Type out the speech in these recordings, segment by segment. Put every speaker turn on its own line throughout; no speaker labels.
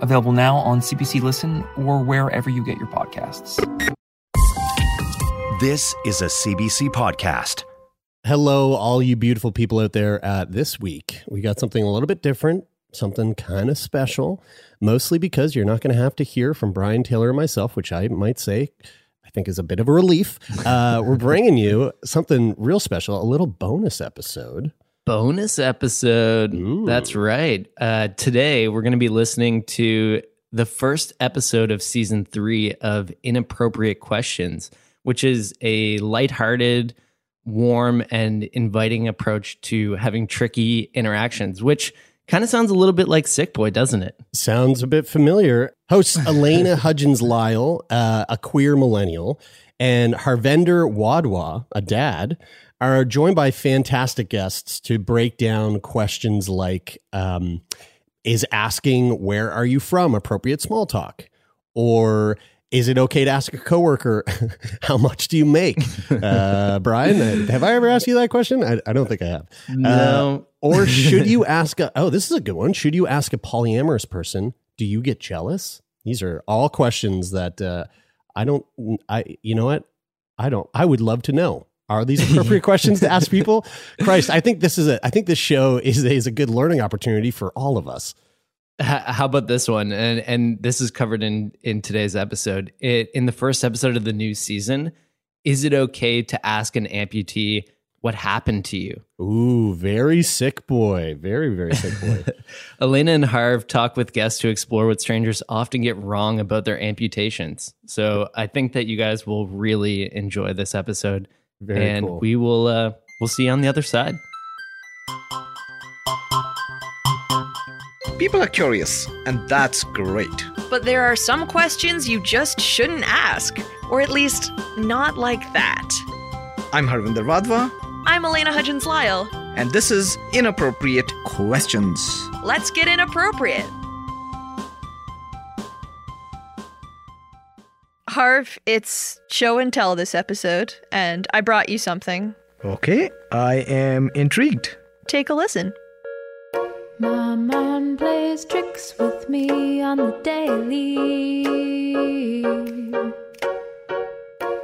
available now on CBC Listen or wherever you get your podcasts.
This is a CBC podcast.
Hello, all you beautiful people out there. Uh, this week, we got something a little bit different, something kind of special, mostly because you're not going to have to hear from Brian Taylor and myself, which I might say I think is a bit of a relief. Uh, we're bringing you something real special, a little bonus episode.
Bonus episode.
Ooh.
That's right. Uh, today, we're going to be listening to the first episode of season three of Inappropriate Questions, which is a lighthearted, warm, and inviting approach to having tricky interactions, which kind of sounds a little bit like Sick Boy, doesn't it?
Sounds a bit familiar. Hosts Elena Hudgins Lyle, uh, a queer millennial, and Harvinder Wadhwa, a dad, are joined by fantastic guests to break down questions like um, Is asking, Where are you from? appropriate small talk? Or is it okay to ask a coworker, How much do you make? Uh, Brian, have I ever asked you that question? I, I don't think I have.
No.
Uh, or should you ask a, oh, this is a good one. Should you ask a polyamorous person, do you get jealous? These are all questions that uh, I don't, I, you know what? I don't, I would love to know. Are these appropriate questions to ask people? Christ, I think this is a, I think this show is, is a good learning opportunity for all of us.
How about this one? And and this is covered in in today's episode. It, in the first episode of the new season, is it okay to ask an amputee what happened to you?
Ooh, very sick boy. Very, very sick boy.
Elena and Harv talk with guests to explore what strangers often get wrong about their amputations. So I think that you guys will really enjoy this episode,
Very
and
cool.
we will uh, we'll see you on the other side.
People are curious, and that's great.
But there are some questions you just shouldn't ask, or at least not like that.
I'm Harvinder Wadhwa,
I'm Elena Hudgins Lyle.
and this is Inappropriate Questions.
Let's get inappropriate. Harv, it's show and tell this episode, and I brought you something.
Okay, I am intrigued.
Take a listen.
My mind plays tricks with me on the daily.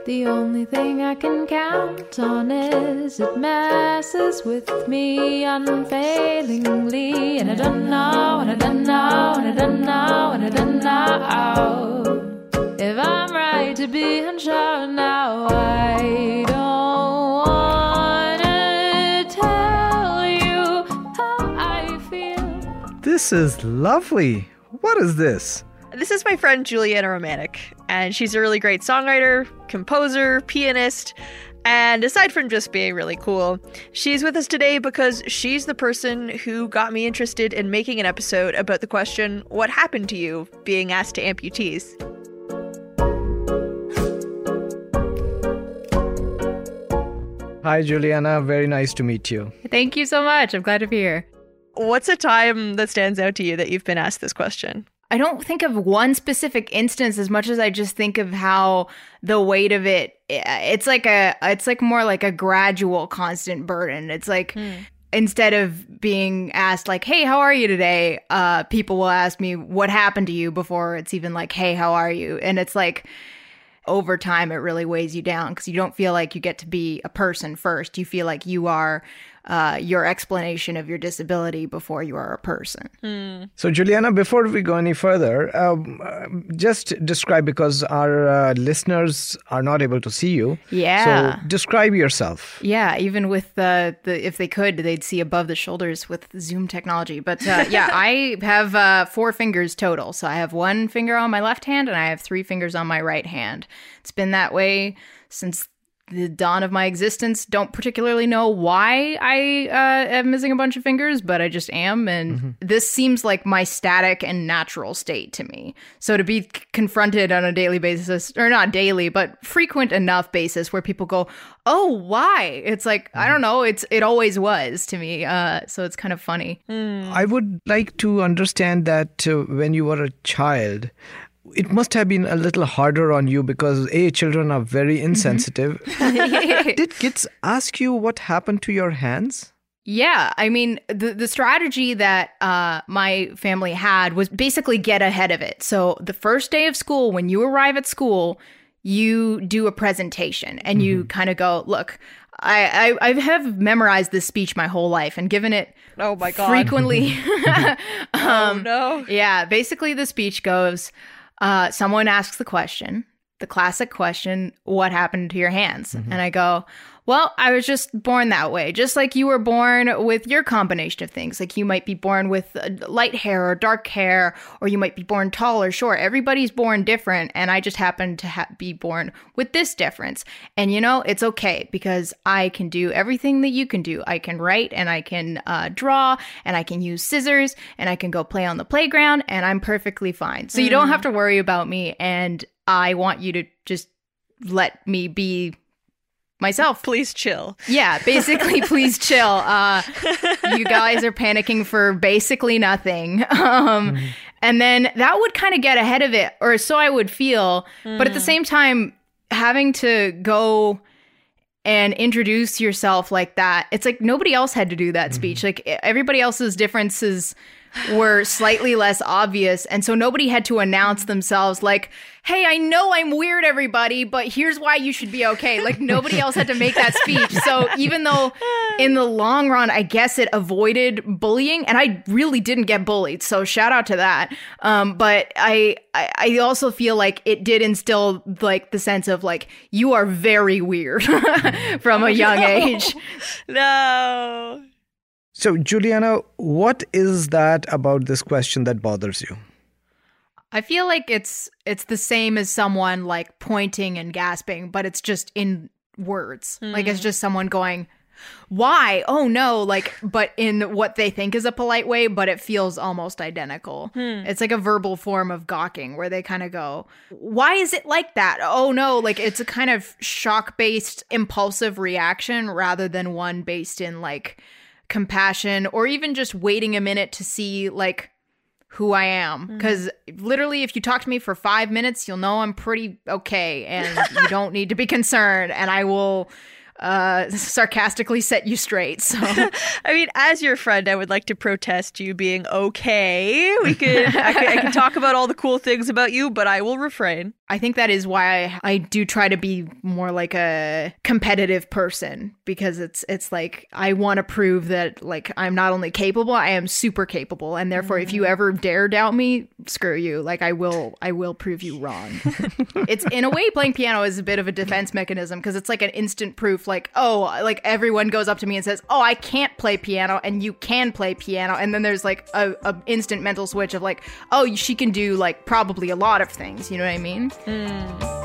The only thing I can count on is it messes with me unfailingly. And I don't know, and I don't know, and I don't know, and I don't know if I'm right to be unsure now. I don't wanna tell you how I feel.
This is lovely. What is this?
This is my friend Juliana Romanek, and she's a really great songwriter, composer, pianist, and aside from just being really cool, she's with us today because she's the person who got me interested in making an episode about the question, What happened to you? being asked to amputees.
Hi, Juliana. Very nice to meet you.
Thank you so much. I'm glad to be here.
What's a time that stands out to you that you've been asked this question?
I don't think of one specific instance as much as I just think of how the weight of it it's like a it's like more like a gradual constant burden. It's like instead of being asked like hey how are you today uh people will ask me what happened to you before it's even like hey how are you and it's like over time it really weighs you down because you don't feel like you get to be a person first. You feel like you are uh, your explanation of your disability before you are a person
So, Juliana, before we go any further, um, uh, just describe because our uh, listeners are not able to see you.
Yeah.
So, describe yourself.
Yeah, even with the, the if they could, they'd see above the shoulders with Zoom technology. But uh, yeah, I have uh, four fingers total. So I have one finger on my left hand and I have three fingers on my right hand. It's been that way since the dawn of my existence. Don't particularly know why I uh, am missing a bunch of fingers, but I just am. And this seems like my static and natural state to me. So to be c- confronted on a daily basis, or not daily, but frequent enough basis where people go, "Oh, why?" It's like I don't know. It's it always was to me. Uh, so it's kind of funny.
I would like to understand that uh, when you were a child, it must have been a little harder on you because A, children are very mm-hmm. insensitive. Did kids ask you what happened to your hands?
Yeah, I mean the the strategy that uh, my family had was basically get ahead of it. So the first day of school, when you arrive at school, you do a presentation and you mm-hmm. kind of go, "Look, I, I I have memorized this speech my whole life and given it
Oh my god.
frequently."
Um, oh no.
yeah, basically the speech goes, uh, someone asks the question, the classic question, what happened to your hands? And I go, well, I was just born that way, just like you were born with your combination of things. Like you might be born with uh, light hair or dark hair, or you might be born tall or short. Everybody's born different, and I just happened to ha- be born with this difference. And you know, it's okay because I can do everything that you can do. I can write, and I can uh, draw, and I can use scissors, and I can go play on the playground, and I'm perfectly fine. So you don't have to worry about me, and I want you to just let me be myself.
Please chill.
Yeah, basically, please chill. Uh, you guys are panicking for basically nothing. Um, And then that would kind of get ahead of it, or so I would feel. But at the same time, having to go and introduce yourself like that, it's like nobody else had to do that speech. Like everybody else's differences were slightly less obvious. And so nobody had to announce themselves like, hey, I know I'm weird, everybody, but here's why you should be okay. Like nobody else had to make that speech. So even though in the long run, I guess it avoided bullying, and I really didn't get bullied. So shout out to that. Um, but I, I, I also feel like it did instill like the sense of like, you are very weird from a young age.
No.
So, Juliana, what is that about this question that bothers you?
I feel like it's it's the same as someone like pointing and gasping, but it's just in words. Like it's hmm. just someone going, "Why? Oh no!" Like, but in what they think is a polite way, but it feels almost identical. Hmm. It's like a verbal form of gawking, where they kind of go, "Why is it like that?" Oh no! Like it's a kind of shock based, impulsive reaction rather than one based in like compassion or even just waiting a minute to see like who I am. Mm-hmm. Because literally, if you talk to me for five minutes, you'll know I'm pretty okay and you don't need to be concerned. And I will uh, sarcastically set you straight. So,
I mean, as your friend, I would like to protest you being okay. We could, I could, I could talk about all the cool things about you, but I will refrain.
I think that is why I, I do try to be more like a competitive person because it's it's like I want to prove that like I'm not only capable, I am super capable, and therefore if you ever dare doubt me, screw you. Like I will I will prove you wrong. it's in a way playing piano is a bit of a defense mechanism because it's like an instant proof. Like oh, like everyone goes up to me and says, "Oh, I can't play piano," and you can play piano, and then there's like a, a instant mental switch of like, oh, she can do like probably a lot of things. You know what I mean? Hmm.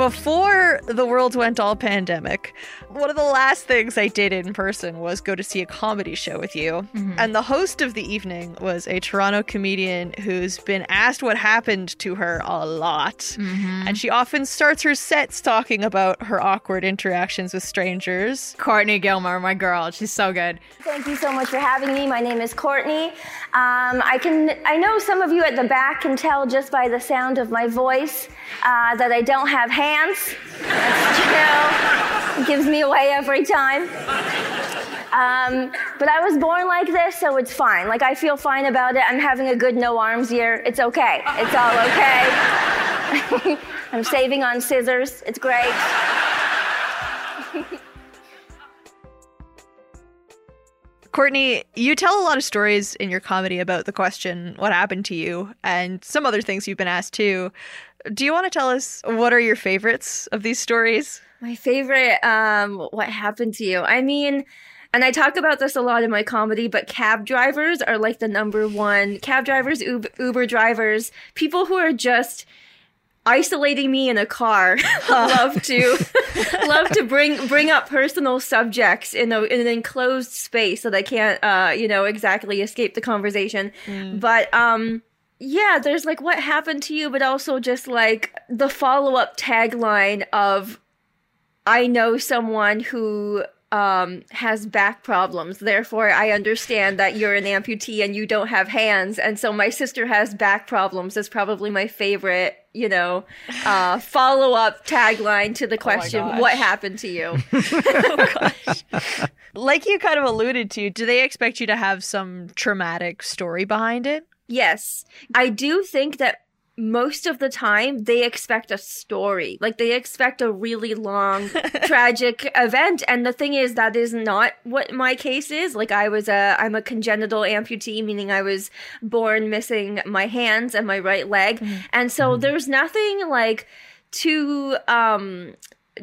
Before the world went all pandemic, one of the last things I did in person was go to see a comedy show with you. And the host of the evening was a Toronto comedian who's been asked what happened to her a lot. And she often starts her sets talking about her awkward interactions with strangers.
Courtney Gilmour, my girl, she's so good.
Thank you so much for having me. My name is Courtney. Um, I can I know some of you at the back can tell just by the sound of my voice uh, that I don't have hands. It gives me away every time. Um, but I was born like this, so it's fine. Like I feel fine about it. I'm having a good no arms year. It's okay. It's all okay. I'm saving on scissors. It's great.
Courtney, you tell a lot of stories in your comedy about the question, what happened to you, and some other things you've been asked too. Do you want to tell us what are your favorites of these stories?
My favorite, um, what happened to you? I mean, and I talk about this a lot in my comedy, but cab drivers are like the number one. Cab drivers, Uber, Uber drivers, people who are just isolating me in a car. Love to love to bring bring up personal subjects in a in an enclosed space so they can't uh you know exactly escape the conversation. But um yeah there's like what happened to you but also just like the follow-up tagline of i know someone who um has back problems therefore i understand that you're an amputee and you don't have hands and so my sister has back problems is probably my favorite you know uh follow-up tagline to the question
gosh.
what happened to you
Like you kind of alluded to, do they expect you to have some traumatic story behind it?
Yes. I do think that most of the time they expect a story. Like they expect a really long tragic event and the thing is that is not what my case is. Like I was a I'm a congenital amputee meaning I was born missing my hands and my right leg. And so there's nothing like too um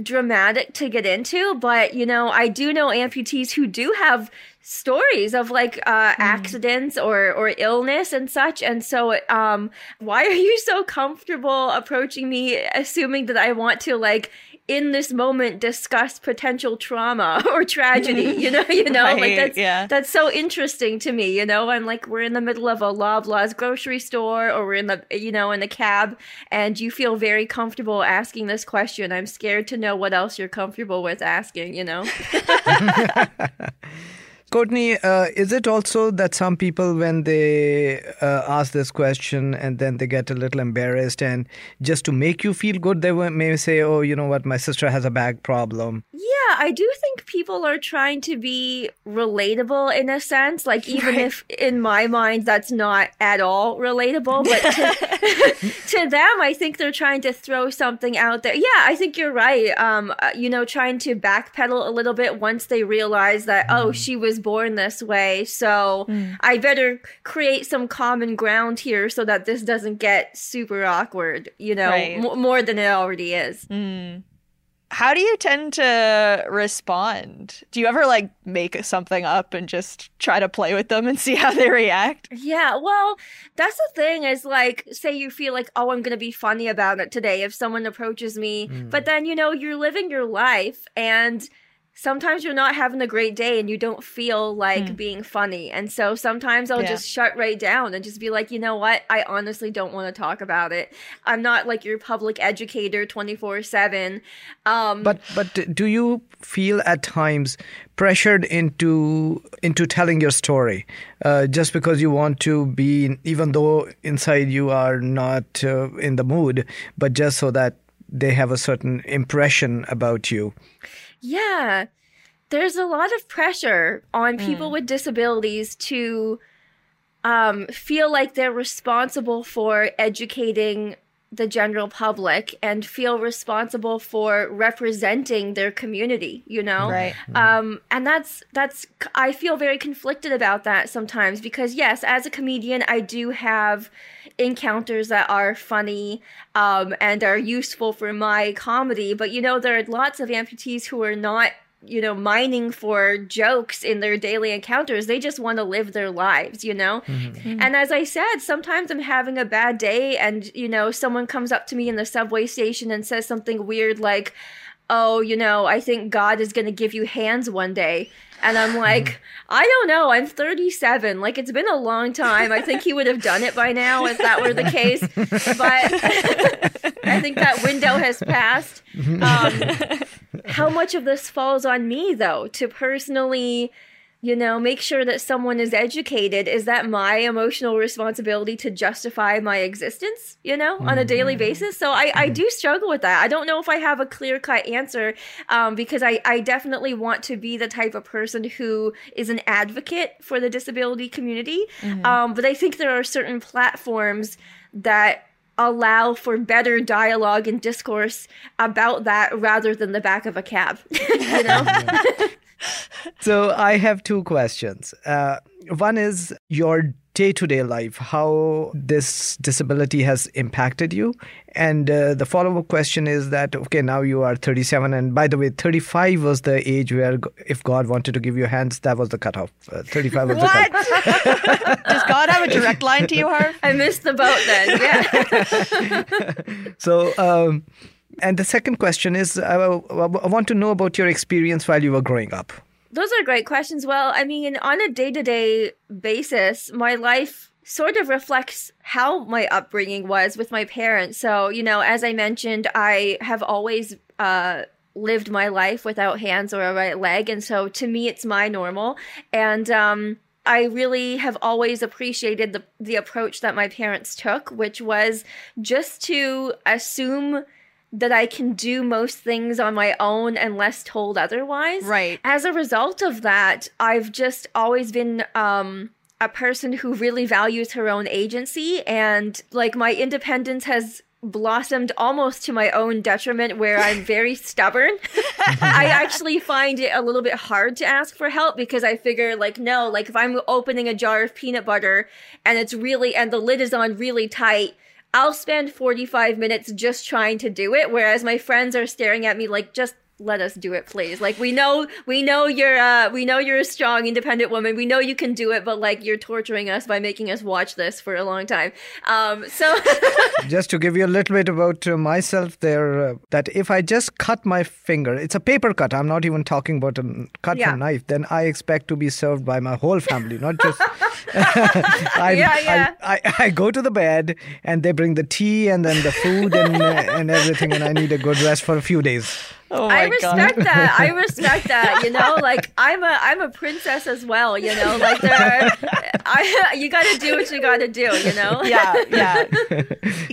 dramatic to get into, but you know, I do know amputees who do have stories of like uh accidents or or illness and such. And so um why are you so comfortable approaching me assuming that I want to like in this moment discuss potential trauma or tragedy? You know you know like that's
yeah.
that's so interesting to me you know? I'm like we're in the middle of a loblaws grocery store or we're in the you know in the cab and you feel very comfortable asking this question. I'm scared to know what else you're comfortable with asking you know
Courtney, uh, is it also that some people, when they uh, ask this question and then they get a little embarrassed, and just to make you feel good, they may say, "Oh, you know what, my sister has a back problem."
Yeah, I do think people are trying to be relatable in a sense. Like, even if in my mind that's not at all relatable, but to, to them, I think they're trying to throw something out there. Yeah, I think you're right. Um, uh, you know, trying to backpedal a little bit once they realize that, oh, she was born this way. So hmm. I better create some common ground here so that this doesn't get super awkward, you know,
Right.
mo- more than it already is. Hmm.
How do you tend to respond? Do you ever like make something up and just try to play with them and see how they react?
Yeah, well, that's the thing is like, say you feel like, oh, I'm going to be funny about it today if someone approaches me, hmm. but then, you know, you're living your life and sometimes you're not having a great day and you don't feel like being funny. And so sometimes I'll
Yeah.
just shut right down and just be like, you know what? I honestly don't want to talk about it. I'm not like your public educator 24 7. Um,
But but do you feel at times pressured into into telling your story uh, just because you want to be, even though inside you are not uh, in the mood, but just so that they have a certain impression about you?
Yeah. There's a lot of pressure on people with disabilities to um, feel like they're responsible for educating the general public and feel responsible for representing their community you know
Right.
um and that's that's i feel very conflicted about that sometimes because yes as a comedian i do have encounters that are funny um and are useful for my comedy but you know there are lots of amputees who are not you know mining for jokes in their daily encounters they just want to live their lives you know mm-hmm. Mm-hmm. and as I said, sometimes I'm having a bad day, and you know, someone comes up to me in the subway station and says something weird like, "Oh, you know, I think God is going to give you hands one day." And I'm mm-hmm. like, I don't know. I'm 37. Like, it's been a long time. I think he would have done it by now if that were the case. But I think that window has passed. Um, how much of this falls on me, though, to personally you know, make sure that someone is educated. Is that my emotional responsibility to justify my existence, you know, on a daily basis? So I, I do struggle with that. I don't know if I have a clear cut answer um, because I, I definitely want to be the type of person who is an advocate for the disability community. Um, but I think there are certain platforms that allow for better dialogue and discourse about that rather than the back of a cab, you know?
So I have two questions. Uh, one is your day to day life, how this disability has impacted you. And uh, the follow up question is that, okay, now you are 37. And by the way, 35 was the age where if God wanted to give you hands, that was the cutoff. Uh, 35 was the cutoff.
Does God have a direct line to you, Harv?
I missed the boat then. Yeah.
So, um, and the second question is uh, I want to know about your experience while you were growing up.
Those are great questions. Well, I mean, on a day to day basis, my life sort of reflects how my upbringing was with my parents. So, you know, as I mentioned, I have always uh, lived my life without hands or a right leg. And so to me, it's my normal. And, um, I really have always appreciated the the approach that my parents took, which was just to assume that I can do most things on my own unless told otherwise.
Right.
As a result of that, I've just always been um a person who really values her own agency and like my independence has blossomed almost to my own detriment where I'm very stubborn. I actually find it a little bit hard to ask for help because I figure like no, like if I'm opening a jar of peanut butter and it's really and the lid is on really tight, I'll spend 45 minutes just trying to do it whereas my friends are staring at me like just let us do it please. Like we know we know you're uh we know you're a strong independent woman. We know you can do it but like you're torturing us by making us watch this for a long time. Um so
just to give you a little bit about uh, myself there uh, that if i just cut my finger it's a paper cut. I'm not even talking about a cut
Yeah.
from knife. Then i expect to be served by my whole family not just I,
Yeah, yeah.
I, I, I go to the bed and they bring the tea and then the food and, uh, and everything and i need a good rest for a few days
Oh
I respect that. I respect that. You know, like I'm a I'm a princess as well. You know, like there, are, I you got to do what you got to do. You know.
yeah, yeah.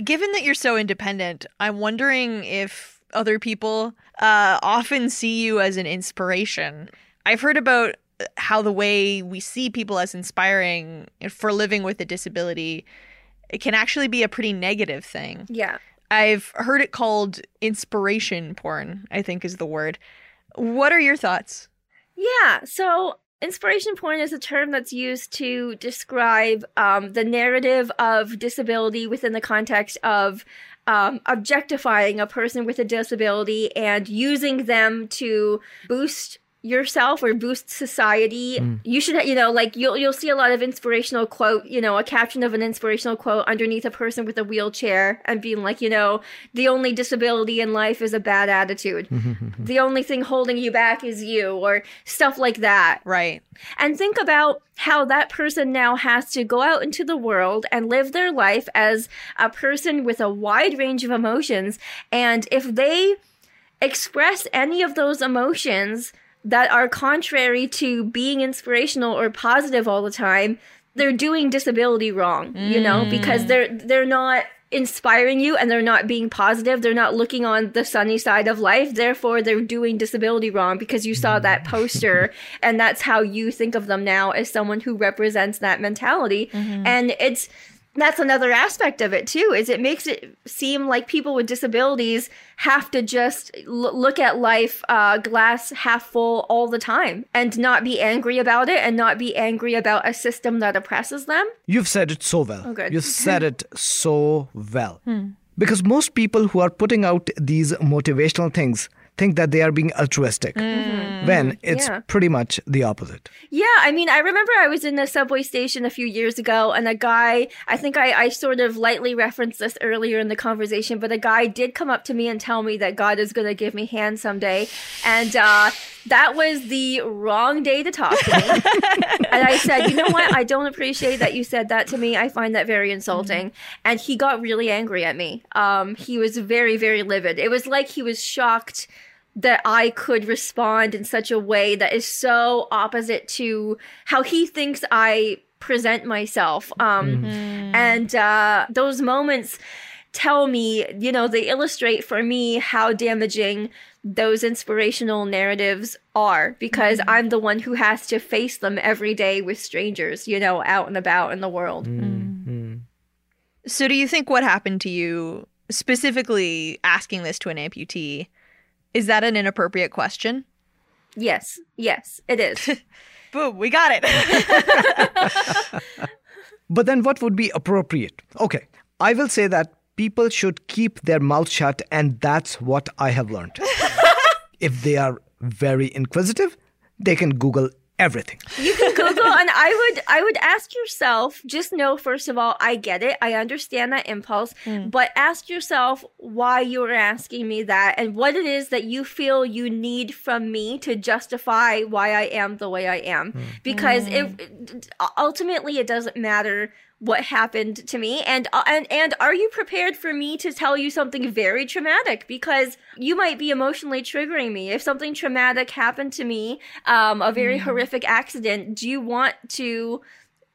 Given that you're so independent, I'm wondering if other people uh, often see you as an inspiration. I've heard about how the way we see people as inspiring for living with a disability it can actually be a pretty negative thing.
Yeah.
I've heard it called inspiration porn, I think is the word. What are your thoughts?
Yeah. So inspiration porn is a term that's used to describe um, the narrative of disability within the context of um, objectifying a person with a disability and using them to boost yourself or boost society mm. you should you know like you'll you'll see a lot of inspirational quote you know a caption of an inspirational quote underneath a person with a wheelchair and being like you know the only disability in life is a bad attitude. The only thing holding you back is you or stuff like that.
Right.
And think about how that person now has to go out into the world and live their life as a person with a wide range of emotions. And if they express any of those emotions that are contrary to being inspirational or positive all the time they're doing disability wrong you know mm. because they're they're not inspiring you and they're not being positive. They're not looking on the sunny side of life. Therefore they're doing disability wrong because you saw that mm. poster and that's how you think of them now as someone who represents that mentality. Mm-hmm. And it's that's another aspect of it too is it makes it seem like people with disabilities have to just l- look at life uh, glass half full all the time and not be angry about it and not be angry about a system that oppresses them
You've said it so well.
Oh, good.
You said it so well. Because most people who are putting out these motivational things think that they are being altruistic, when it's
Yeah.
pretty much the opposite.
Yeah, I mean, I remember I was in a subway station a few years ago, and a guy, I think I, I sort of lightly referenced this earlier in the conversation, but a guy did come up to me and tell me that God is going to give me hands someday. And uh, that was the wrong day to talk to me. and I said, you know what? I don't appreciate that you said that to me. I find that very insulting. And he got really angry at me. Um, he was very, very livid. It was like he was shocked that I could respond in such a way that is so opposite to how he thinks I present myself. Um, And uh, those moments tell me, you know, they illustrate for me how damaging those inspirational narratives are because I'm the one who has to face them every day with strangers, you know, out and about in the world.
So, do you think what happened to you, specifically asking this to an amputee, is that an inappropriate question?
Yes, yes, it is.
Boom, we got it.
But then what would be appropriate? Okay, I will say that people should keep their mouth shut, and that's what I have learned. if they are very inquisitive, they can Google everything.
You can Google, and I would I would ask yourself. Just know, first of all, I get it. I understand that impulse, mm. but ask yourself why you are asking me that, and what it is that you feel you need from me to justify why I am the way I am. Mm. Because if mm. ultimately it doesn't matter what happened to me. And uh, and and are you prepared for me to tell you something very traumatic? Because you might be emotionally triggering me. If something traumatic happened to me um, a very horrific accident do you want to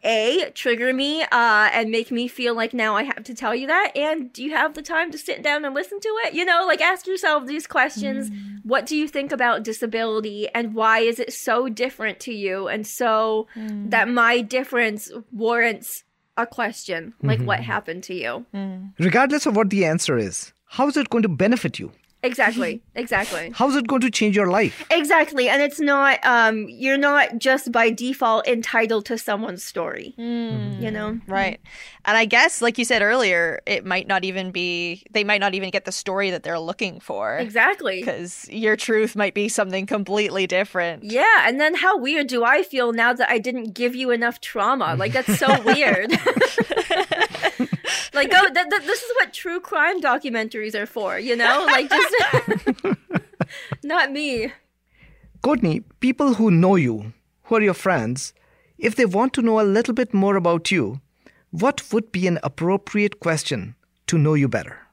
a trigger me uh, and make me feel like now i have to tell you that? And do you have the time to sit down and listen to it? You know like ask yourself these questions. What do you think about disability? And why is it so different to you? And so that my difference warrants a question like what mm-hmm. happened to you
Regardless of what the answer is, how is it going to benefit you?
Exactly. Exactly.
How is it going to change your life?
exactly. And it's not um you're not just by default entitled to someone's story hmm. you know? Mm-hmm. Mm-hmm.
Right. And I guess, like you said earlier, it might not even be, they might not even get the story that they're looking for.
exactly.
Because your truth might be something completely different.
yeah. And then how weird do i feel now that i didn't give you enough trauma? Like that's so weird like go th- th- this is what true crime documentaries are for you know like just not me
Courtney, people who know you, who are your friends, if they want to know a little bit more about you, what would be an appropriate question to know you better?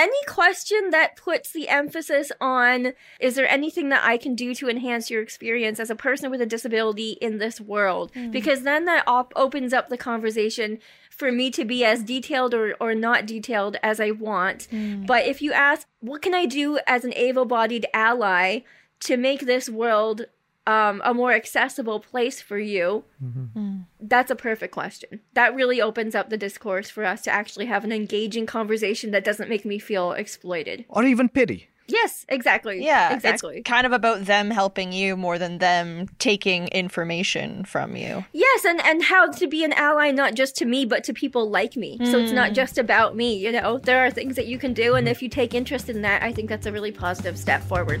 any question that puts the emphasis on is there anything that I can do to enhance your experience as a person with a disability in this world? Hmm. Because then that op- opens up the conversation for me to be as detailed or, or not detailed as I want. Mm. But if you ask, what can I do as an able bodied ally to make this world um, a more accessible place for you? Mm-hmm. Mm. That's a perfect question. That really opens up the discourse for us to actually have an engaging conversation that doesn't make me feel exploited.
Or even pity?
Yes, exactly.
Yeah,
exactly.
It's kind of about them helping you more than them taking information from you.
Yes, and and how to be an ally not just to me but to people like me. So it's not
Mm.
just about me, you know. There are things that you can do and if you take interest in that, I think that's a really positive step forward.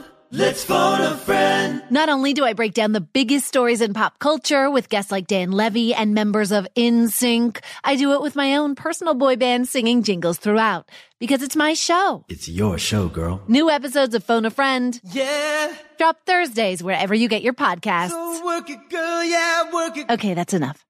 let's phone a friend.
Not only do I break down the biggest stories in pop culture with guests like Dan Levy and members of NSYNC, I do it with my own personal boy band singing jingles throughout because it's my show.
It's your show, girl.
New episodes of Phone a Friend
Yeah.
drop Thursdays wherever you get your podcasts.
So work it, girl. Yeah, work it.
Okay, that's enough.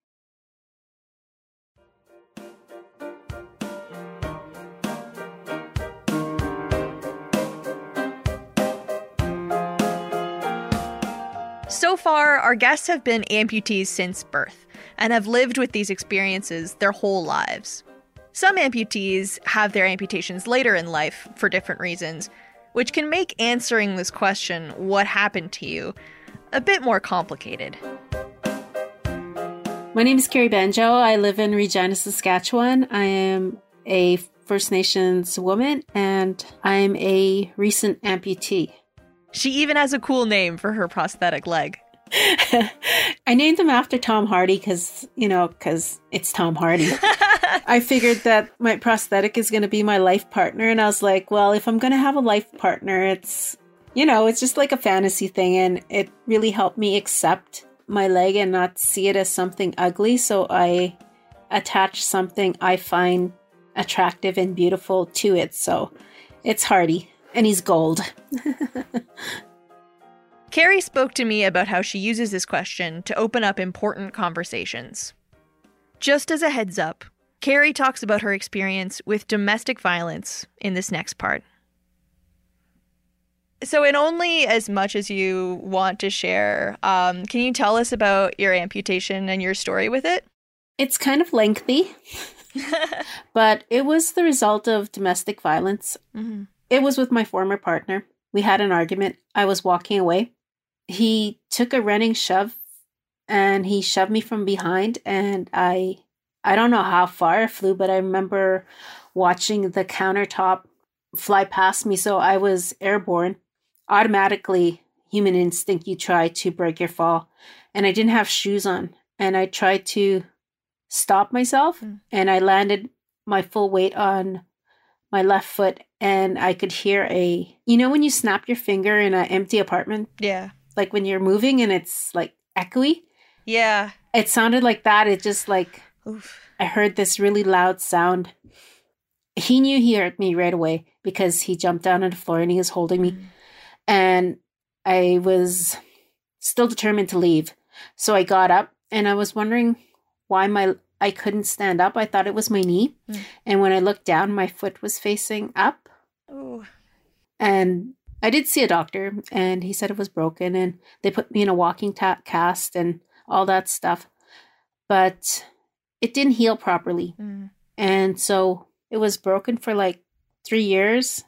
So far, our guests have been amputees since birth and have lived with these experiences their whole lives. Some amputees have their amputations later in life for different reasons, which can make answering this question, what happened to you, a bit more complicated.
My name is Carrie Banjo. I live in Regina, Saskatchewan. I am a First Nations woman and I'm a recent amputee.
She even has a cool name for her prosthetic leg.
I named him after Tom Hardy because, you know, because it's Tom Hardy. I figured that my prosthetic is going to be my life partner. And I was like, well, if I'm going to have a life partner, it's, you know, it's just like a fantasy thing. And it really helped me accept my leg and not see it as something ugly. So I attached something I find attractive and beautiful to it. So it's Hardy and he's gold.
Carrie spoke to me about how she uses this question to open up important conversations. Just as a heads up, Carrie talks about her experience with domestic violence in this next part. So, in only as much as you want to share, um, can you tell us about your amputation and your story with it?
It's kind of lengthy, but it was the result of domestic violence.
Mhm.
It was with my former partner. We had an argument. I was walking away. He took a running shove and he shoved me from behind and I I don't know how far I flew, but I remember watching the countertop fly past me so I was airborne. Automatically human instinct you try to break your fall and I didn't have shoes on and I tried to stop myself hmm. and I landed my full weight on my left foot and I could hear a you know when you snap your finger in an empty apartment?
Yeah.
Like when you're moving and it's like echoey?
Yeah.
It sounded like that. It just like I heard this really loud sound. He knew he heard me right away because he jumped down on the floor and he was holding me. Mm. And I was still determined to leave. So I got up and I was wondering why my I couldn't stand up. I thought it was my knee.
Mm.
And when I looked down, my foot was facing up.
Oh.
And I did see a doctor and he said it was broken and they put me in a walking ta- cast and all that stuff. But it didn't heal properly.
Mm.
And so it was broken for like three years.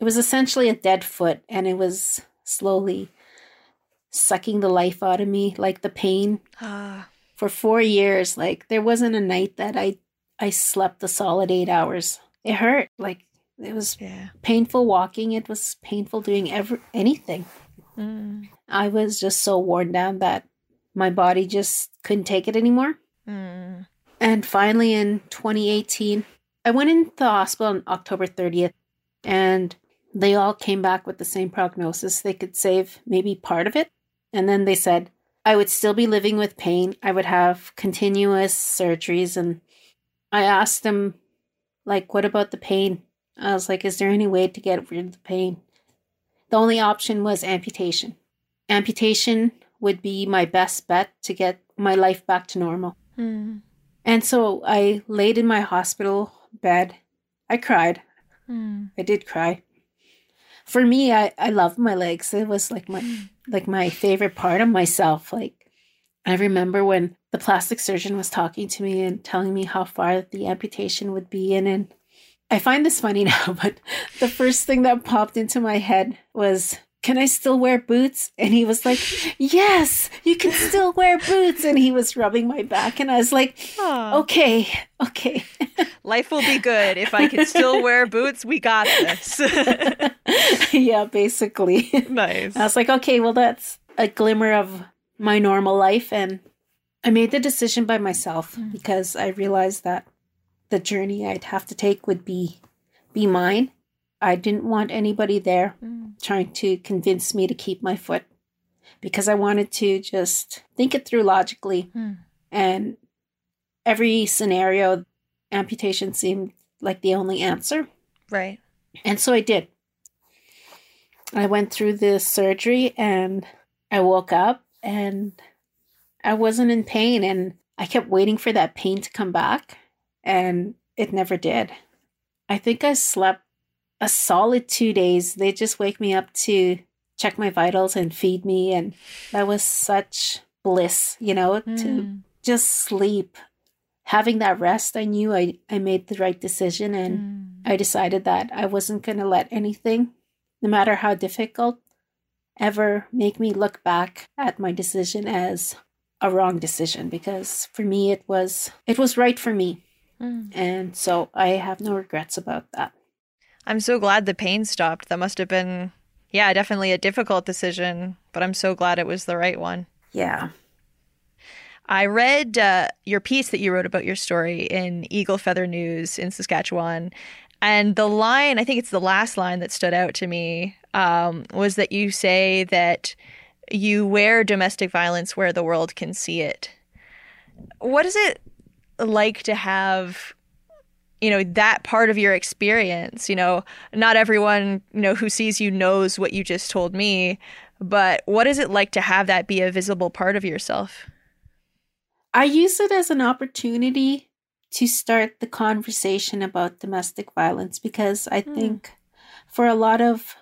It was essentially a dead foot and it was slowly sucking the life out of me, like the pain.
Ah.
For four years, like there wasn't a night that I I slept a solid eight hours. It hurt. Like it was
yeah.
painful walking. It was painful doing every anything.
Mm.
I was just so worn down that my body just couldn't take it anymore.
Mm.
And finally, in 2018, I went into the hospital on October 30th, and they all came back with the same prognosis. They could save maybe part of it. And then they said I would still be living with pain. I would have continuous surgeries. And I asked them, like, what about the pain? I was like, is there any way to get rid of the pain? The only option was amputation. Amputation would be my best bet to get my life back to normal.
Mm.
And so I laid in my hospital bed. I cried.
Mm.
I did cry. For me, I, I love my legs. It was like my like my favorite part of myself. Like I remember when the plastic surgeon was talking to me and telling me how far the amputation would be in and I find this funny now, but the first thing that popped into my head was can I still wear boots? And he was like, Yes, you can still wear boots. And he was rubbing my back. And I was like, Okay, okay.
Life will be good. If I can still wear boots, we got this.
yeah, basically.
Nice.
I was like, Okay, well, that's a glimmer of my normal life. And I made the decision by myself mm. because I realized that the journey I'd have to take would be be mine. I didn't want anybody there trying to convince me to keep my foot because I wanted to just think it through logically.
Mm.
And every scenario, amputation seemed like the only answer.
Right.
And so I did. I went through the surgery and I woke up and I wasn't in pain. And I kept waiting for that pain to come back and it never did. I think I slept a solid two days. They just wake me up to check my vitals and feed me. And that was such bliss, you know, to
Mm.
just sleep. Having that rest, I knew I, I made the right decision. And I decided that I wasn't going to let anything, no matter how difficult, ever make me look back at my decision as a wrong decision because for me it was it was right for me
Mm.
and so i have no regrets about that
I'm so glad the pain stopped. That must have been, yeah, definitely a difficult decision, but I'm so glad it was the right one.
yeah
I read uh, your piece that you wrote about your story in Eagle Feather News in Saskatchewan. And the line, I think it's the last line that stood out to me, um, was that you say that you wear domestic violence where the world can see it. What is it like to have, you know, that part of your experience? You know, not everyone, you know, who sees you knows what you just told me, but what is it like to have that be a visible part of yourself?
i use it as an opportunity to start the conversation about domestic violence because i hmm. think for a lot of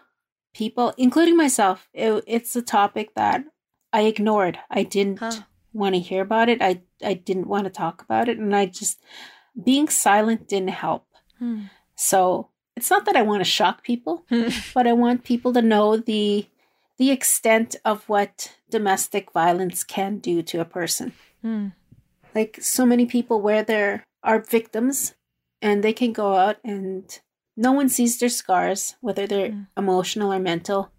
people including myself it, it's a topic that i ignored i didn't want to hear about it i i didn't want to talk about it and i just being silent didn't help
Hmm.
So it's not that I want to shock people, but I want people to know the the extent of what domestic violence can do to a person.
Hmm.
Like so many people where there are victims and they can go out and no one sees their scars, whether they're emotional or mental.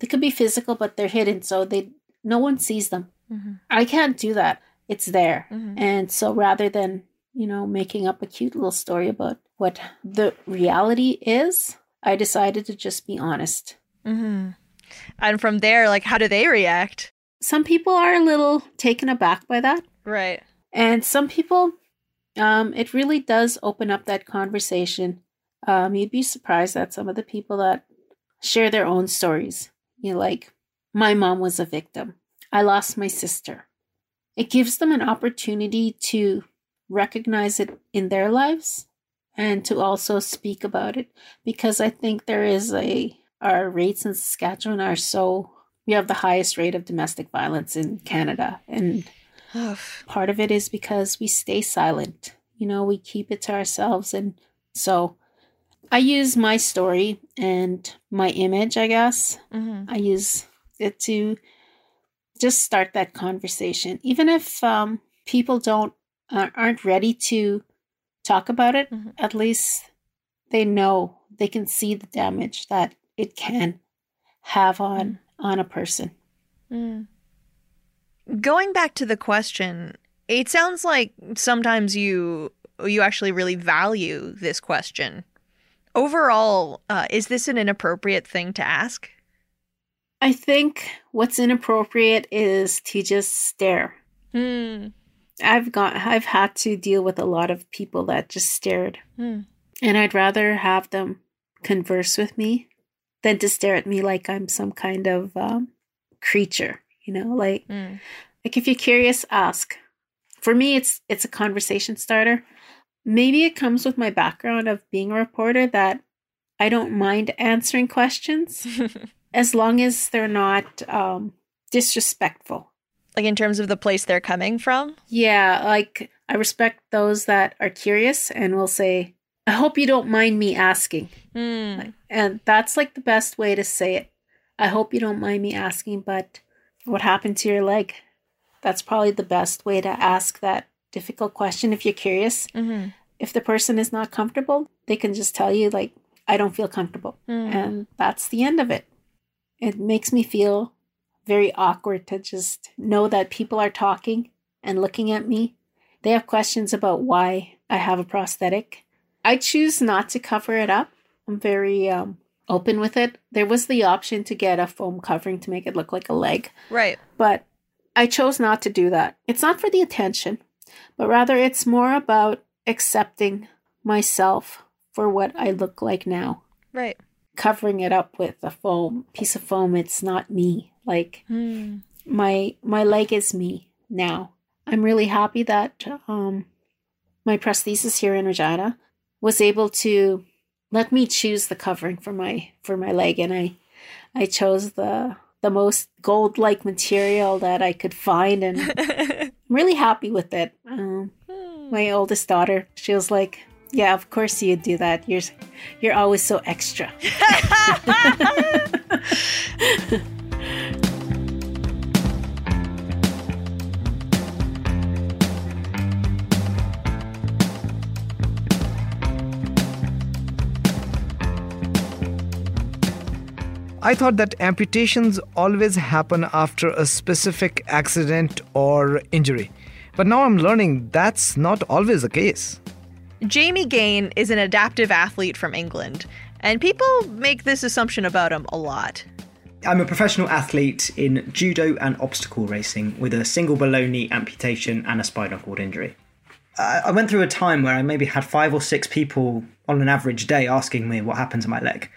They could be physical, but they're hidden, so they no one sees them.
Mhm.
I can't do that. It's there.
Mhm.
And so rather than, you know, making up a cute little story about what the reality is, I decided to just be honest.
hmm And from there, like, how do they react?
Some people are a little taken aback by that.
Right.
And some people, um, it really does open up that conversation. Um, you'd be surprised at some of the people that share their own stories. You know, like, my mom was a victim. I lost my sister. It gives them an opportunity to recognize it in their lives and to also speak about it because I think there is a, our rates in Saskatchewan are so, we have the highest rate of domestic violence in Canada. And part of it is because we stay silent. You know, we keep it to ourselves. And so I use my story and my image, I guess.
Mhm.
I use it to just start that conversation. Even if um, people don't aren't ready to talk about it, at least they know they can see the damage that it can have on on a person.
Mm. Going back to the question, it sounds like sometimes you you actually really value this question. Overall, uh, is this an inappropriate thing to ask?
I think what's inappropriate is to just stare.
Hmm.
I've got I've had to deal with a lot of people that just stared.
Hmm.
And I'd rather have them converse with me than to stare at me like I'm some kind of um, creature, you know, like
Mm.
like if you're curious, ask. For me it's it's a conversation starter. Maybe it comes with my background of being a reporter that I don't mind answering questions as long as they're not um, disrespectful.
Like in terms of the place they're coming from?
Yeah, like I respect those that are curious and will say, I hope you don't mind me asking.
Hmm.
And that's like the best way to say it. I hope you don't mind me asking, but what happened to your leg? That's probably the best way to ask that difficult question if you're curious.
Mhm.
If the person is not comfortable, they can just tell you, like, I don't feel comfortable.
Mm.
And that's the end of it. It makes me feel very awkward to just know that people are talking and looking at me. They have questions about why I have a prosthetic. I choose not to cover it up. I'm very um, open with it. There was the option to get a foam covering to make it look like a leg,
Right.
but I chose not to do that. It's not for the attention, but rather it's more about accepting myself for what I look like now.
Right.
Covering it up with a foam piece of foam, it's not me. Like
Hmm.
my my leg is me now. I'm really happy that um my prosthetist here in Regina was able to let me choose the covering for my for my leg and I I chose the the most gold like material that I could find and I'm really happy with it. Um, my oldest daughter, she was like, "Yeah, of course you do that. You're you're always so extra."
I thought that amputations always happen after a specific accident or injury. But now I'm learning that's not always the case.
Jamie Gain is an adaptive athlete from England, and people make this assumption about him a lot.
I'm a professional athlete in judo and obstacle racing with a single below knee amputation and a spinal cord injury. I I went through a time where I maybe had five or six people on an average day asking me what happened to my leg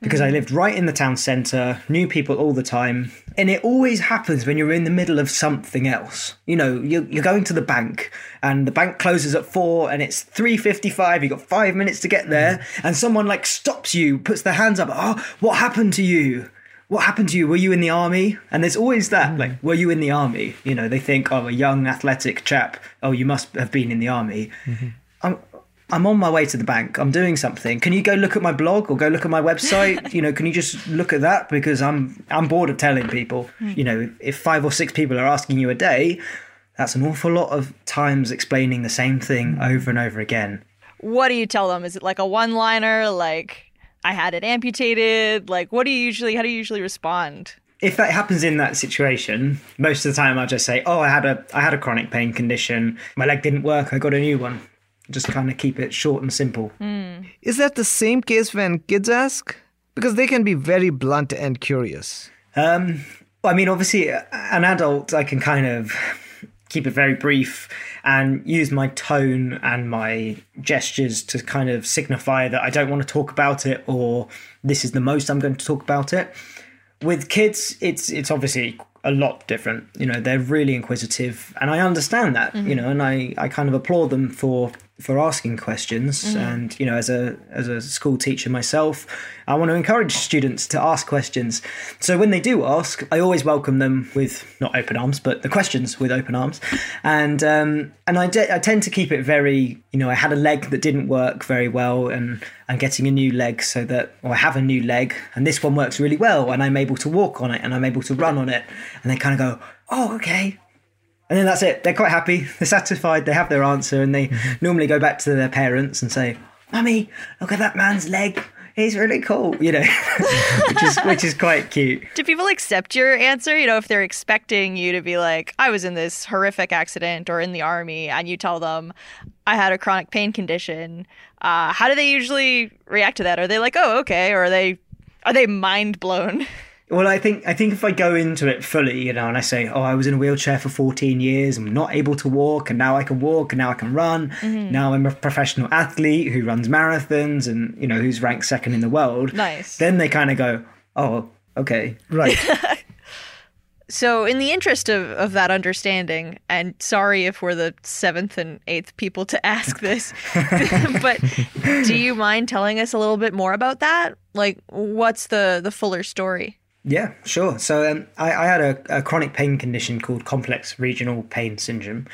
because I mm-hmm. lived right in the town centre, knew people all the time, and it always happens when you're in the middle of something else. You know, you're, you're going to the bank, and the bank closes at four, and it's three fifty-five. You've got five minutes to get there, mm-hmm. and someone like stops you, puts their hands up. Oh, what happened to you? What happened to you? Were you in the army? And there's always that, mm. like, were you in the army? You know, they think, oh, a young athletic chap. Oh, you must have been in the army. Mm-hmm. Um, I'm on my way to the bank. I'm doing something. Can you go look at my blog or go look at my website? you know, can you just look at that because I'm I'm bored of telling people.
Hmm.
You know, if five or six people are asking you a day, that's an awful lot of times explaining the same thing over and over again.
What do you tell them? Is it like a one liner, like, I had it amputated? Like, what do you usually, how do you usually respond?
If that happens in that situation, most of the time I'll just say, "Oh, I had a I had a chronic pain condition. My leg didn't work. I got a new one." Just kind of keep it short and simple.
Is that the same case when kids ask? Because they can be very blunt and curious.
Um, I mean, obviously, an adult, I can kind of keep it very brief and use my tone and my gestures to kind of signify that I don't want to talk about it or this is the most I'm going to talk about it. With kids, it's it's obviously a lot different. You know, they're really inquisitive, and I understand that. You know, and I I kind of applaud them for for asking questions.
Mhm.
And you know, as a as a school teacher myself, I want to encourage students to ask questions. So when they do ask, I always welcome them with not open arms, but the questions with open arms. And um, and I, de- I tend to keep it very, you know, I had a leg that didn't work very well, and I'm getting a new leg so that, or I have a new leg, and this one works really well, and I'm able to walk on it, and I'm able to run on it, and they kind of go, oh, okay. And then that's it. They're quite happy. They're satisfied. They have their answer, and they normally go back to their parents and say, "Mummy, look at that man's leg. He's really cool." You know, which is which is quite cute.
Do people accept your answer? You know, if they're expecting you to be like, I was in this horrific accident or in the army, and you tell them, I had a chronic pain condition, uh, how do they usually react to that? Are they like, oh, okay? Or are they, are they mind blown?
Well, I think I think if I go into it fully, you know, and I say, "Oh, I was in a wheelchair for 14 years. I'm not able to walk, and now I can walk, and now I can run.
Mhm.
Now I'm a professional athlete who runs marathons, and you know, who's ranked second in the world."
Nice.
Then they kind of go, "Oh, okay,
right."
So, in the interest of, of that understanding, and sorry if we're the seventh and eighth people to ask this, but do you mind telling us a little bit more about that? Like, what's the the fuller story?
Yeah, sure. So um, I, I had a, a chronic pain condition called complex regional pain syndrome,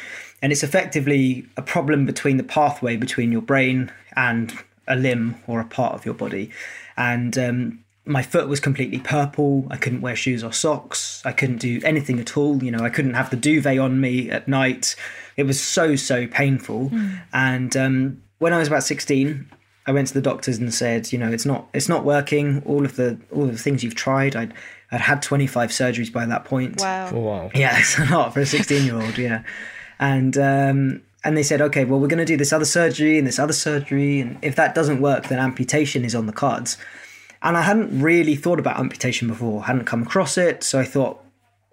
and it's effectively a problem between the pathway between your brain and a limb or a part of your body. And um, my foot was completely purple. I couldn't wear shoes or socks. I couldn't do anything at all. You know, I couldn't have the duvet on me at night. It was so so painful.
Mm.
And um, when I was about sixteen, I went to the doctors and said, you know, it's not it's not working. All of the all of the things you've tried, I'd I'd had 25 surgeries by that point.
Wow.
wow.
Yeah, it's a lot for a 16 year old. Yeah, and um, and they said, okay, well, we're going to do this other surgery and this other surgery, and if that doesn't work, then amputation is on the cards. And I hadn't really thought about amputation before, hadn't come across it, so I thought,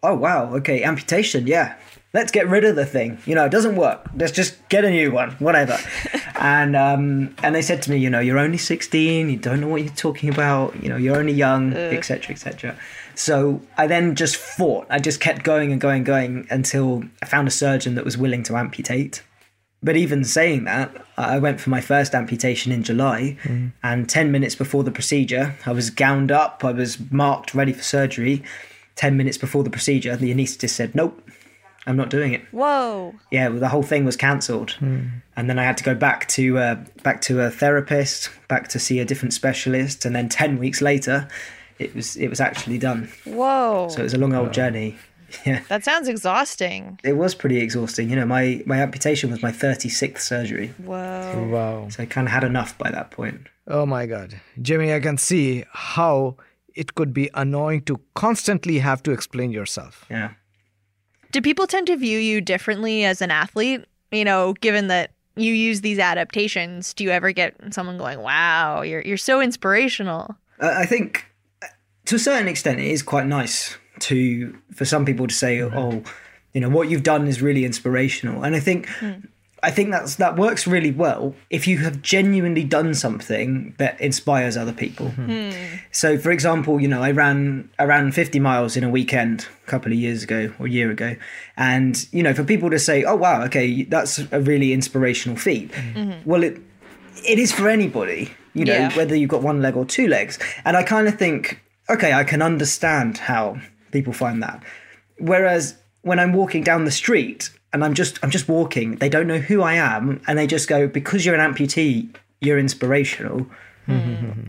oh wow, okay, amputation, yeah. Let's get rid of the thing. You know, it doesn't work. Let's just get a new one, whatever. and um, and they said to me, you know, you're only 16, you don't know what you're talking about, you know, you're only young, etc., etc. So I then just fought. I just kept going and going and going until I found a surgeon that was willing to amputate. But even saying that, I went for my first amputation in July, and 10 minutes before the procedure, I was gowned up, I was marked ready for surgery. 10 minutes before the procedure, the anaesthetist said, Nope, I'm not doing it.
Whoa.
Yeah, well, the whole thing was cancelled. And then I had to go back to uh, back to a therapist, back to see a different specialist, and then 10 weeks later, it was it was actually done.
Whoa.
So it was a long old journey. Yeah.
That sounds exhausting.
It was pretty exhausting. You know, my, my amputation was my 36th surgery.
Whoa.
Wow.
So I kind of had enough by that point.
Oh my God. Jimmy, I can see how it could be annoying to constantly have to explain yourself.
Yeah.
Do people tend to view you differently as an athlete? You know, given that you use these adaptations, do you ever get someone going, "Wow, you're you're so inspirational"?
Uh, I think uh, to a certain extent it is quite nice to for some people to say, "Oh, you know, what you've done is really inspirational." And I think I think that's that works really well if you have genuinely done something that inspires other people. Hmm. Hmm. So, for example, you know, I ran I ran 50 miles in a weekend a couple of years ago or a year ago, and you know, for people to say, "Oh, wow, okay, that's a really inspirational feat," hmm. well, it it is for anybody, you know,
Yeah.
whether you've got one leg or two legs. And I kind of think, okay, I can understand how people find that. Whereas when I'm walking down the street and I'm just I'm just walking. They don't know who I am, and they just go because you're an amputee, you're inspirational.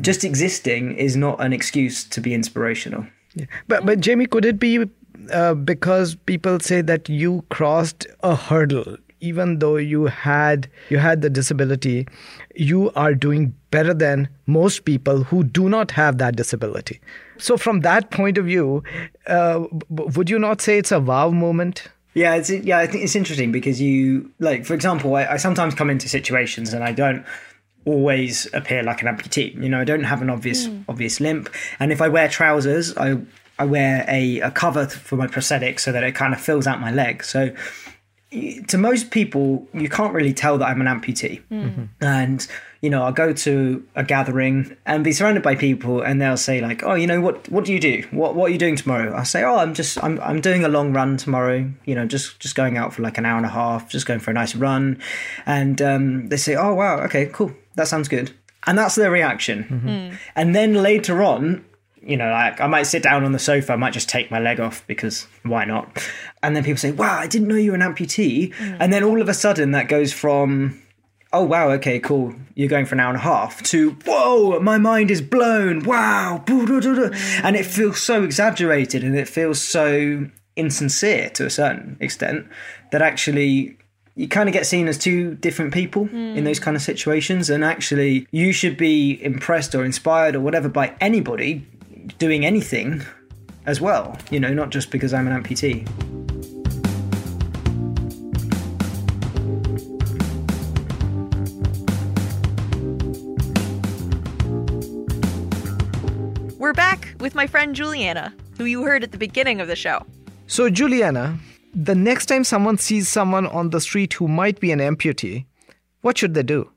Just existing is not an excuse to be inspirational.
Yeah. But but Jamie, could it be uh, because people say that you crossed a hurdle, even though you had you had the disability, you are doing better than most people who do not have that disability. So from that point of view, uh, would you not say it's a wow moment?
Yeah, it's yeah. I think it's interesting because you like, for example, I, I sometimes come into situations and I don't always appear like an amputee. You know, I don't have an obvious hmm. obvious limp, and if I wear trousers, I I wear a, a cover for my prosthetic so that it kind of fills out my leg. So to most people, you can't really tell that I'm an amputee. And you know, I'll go to a gathering and be surrounded by people, and they'll say like, "Oh, you know what? What do you do? What What are you doing tomorrow?" I say, "Oh, I'm just I'm I'm doing a long run tomorrow. You know, just just going out for like an hour and a half, just going for a nice run." And um, they say, "Oh, wow, okay, cool, that sounds good," and that's their reaction. And then later on, you know, like I might sit down on the sofa, I might just take my leg off because why not? And then people say, "Wow, I didn't know you were an amputee," mm. and then all of a sudden that goes from oh wow okay cool you're going for an hour and a half to whoa my mind is blown wow mm. and it feels so exaggerated and it feels so insincere to a certain extent that actually you kind of get seen as two different people in those mm. kind of situations. And actually you should be impressed or inspired or whatever by anybody doing anything as well you know not just because i'm an amputee
We're back with my friend Juliana, who you heard at the beginning of the show.
So, Juliana, the next time someone sees someone on the street who might be an amputee, what should they do?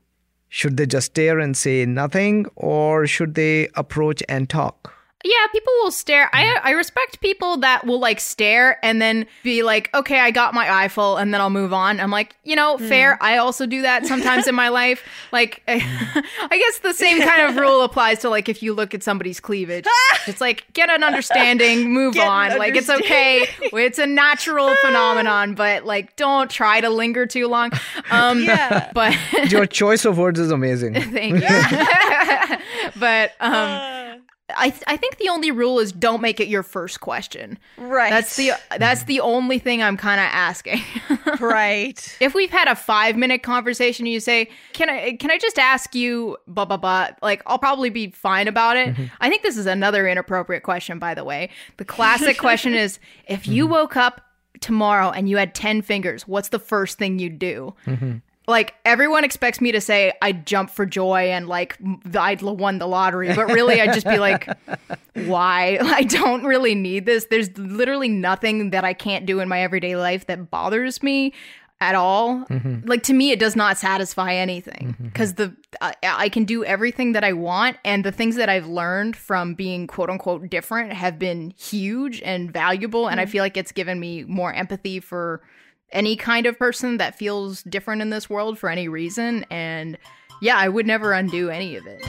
Should they just stare and say nothing, or should they approach and talk?
Yeah, people will stare. I I respect people that will like stare and then be like, "Okay, I got my full," and then I'll move on. I'm like, you know, fair. I also do that sometimes in my life. Like, I guess the same kind of rule applies to like if you look at somebody's cleavage. it's like get an understanding, move
Get
on. Like it's okay. It's a natural phenomenon, but like don't try to linger too long. Um,
Yeah.
but
Your choice of words is amazing.
Thank you. but um I th- I think the only rule is don't make it your first question.
Right.
That's the that's the only thing I'm kind of asking.
right.
If we've had a 5-minute conversation and you say, "Can I can I just ask you blah blah blah?" Like I'll probably be fine about it. Mm-hmm. I think this is another inappropriate question by the way. The classic question is if you mm-hmm. woke up tomorrow and you had 10 fingers, what's the first thing you'd do? Mm-hmm. Like everyone expects me to say I'd jump for joy and like I'd won the lottery, but really I'd just be like, why? I don't really need this. There's literally nothing that I can't do in my everyday life that bothers me at all. Mm-hmm. Like to me, it does not satisfy anything mm-hmm. because the I, I can do everything that I want, and the things that I've learned from being quote unquote different have been huge and valuable, and I mm-hmm. feel like it's given me more empathy for any kind of person that feels different in this world for any reason. And yeah, I would never undo any of it.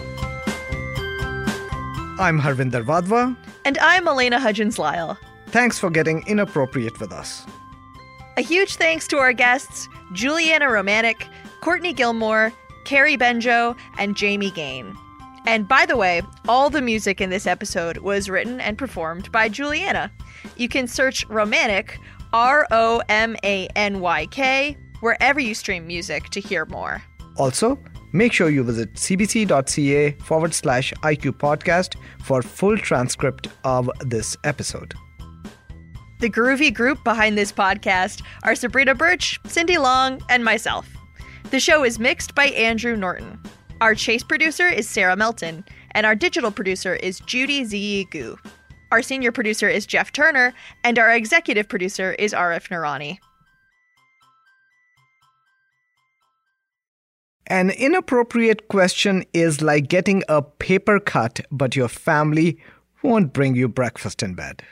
I'm Harvinder Wadhwa.
And I'm Elena Hudgins Lyle.
Thanks for getting inappropriate with us.
A huge thanks to our guests, Juliana Romanyk, Courtney Gilmour, Carrie Benjo, and Jamie Gain. And by the way, all the music in this episode was written and performed by Juliana. You can search Romanyk, R O M A N Y K, wherever you stream music to hear more.
Also, make sure you visit cbc.ca forward slash IQ podcast for full transcript of this episode.
The groovy group behind this podcast are Sabrina Birch, Cindy Long, and myself. The show is mixed by Andrew Norton. Our chase producer is Sarah Melton, and our digital producer is Judy Z. Gu. Our senior producer is Jeff Turner, and our executive producer is Arif Narani.
An inappropriate question is like getting a paper cut, but your family won't bring you breakfast in bed.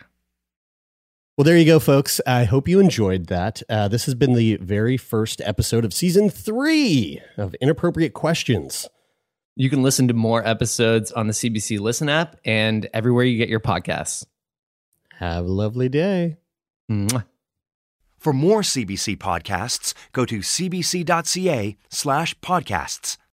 Well, there you go, folks. I hope you enjoyed that. Uh, this has been the very first episode of season three of Inappropriate Questions.
You can listen to more episodes on the CBC Listen app and everywhere you get your podcasts.
Have a lovely day.
Mwah.
For more CBC podcasts, go to cbc.ca slash podcasts.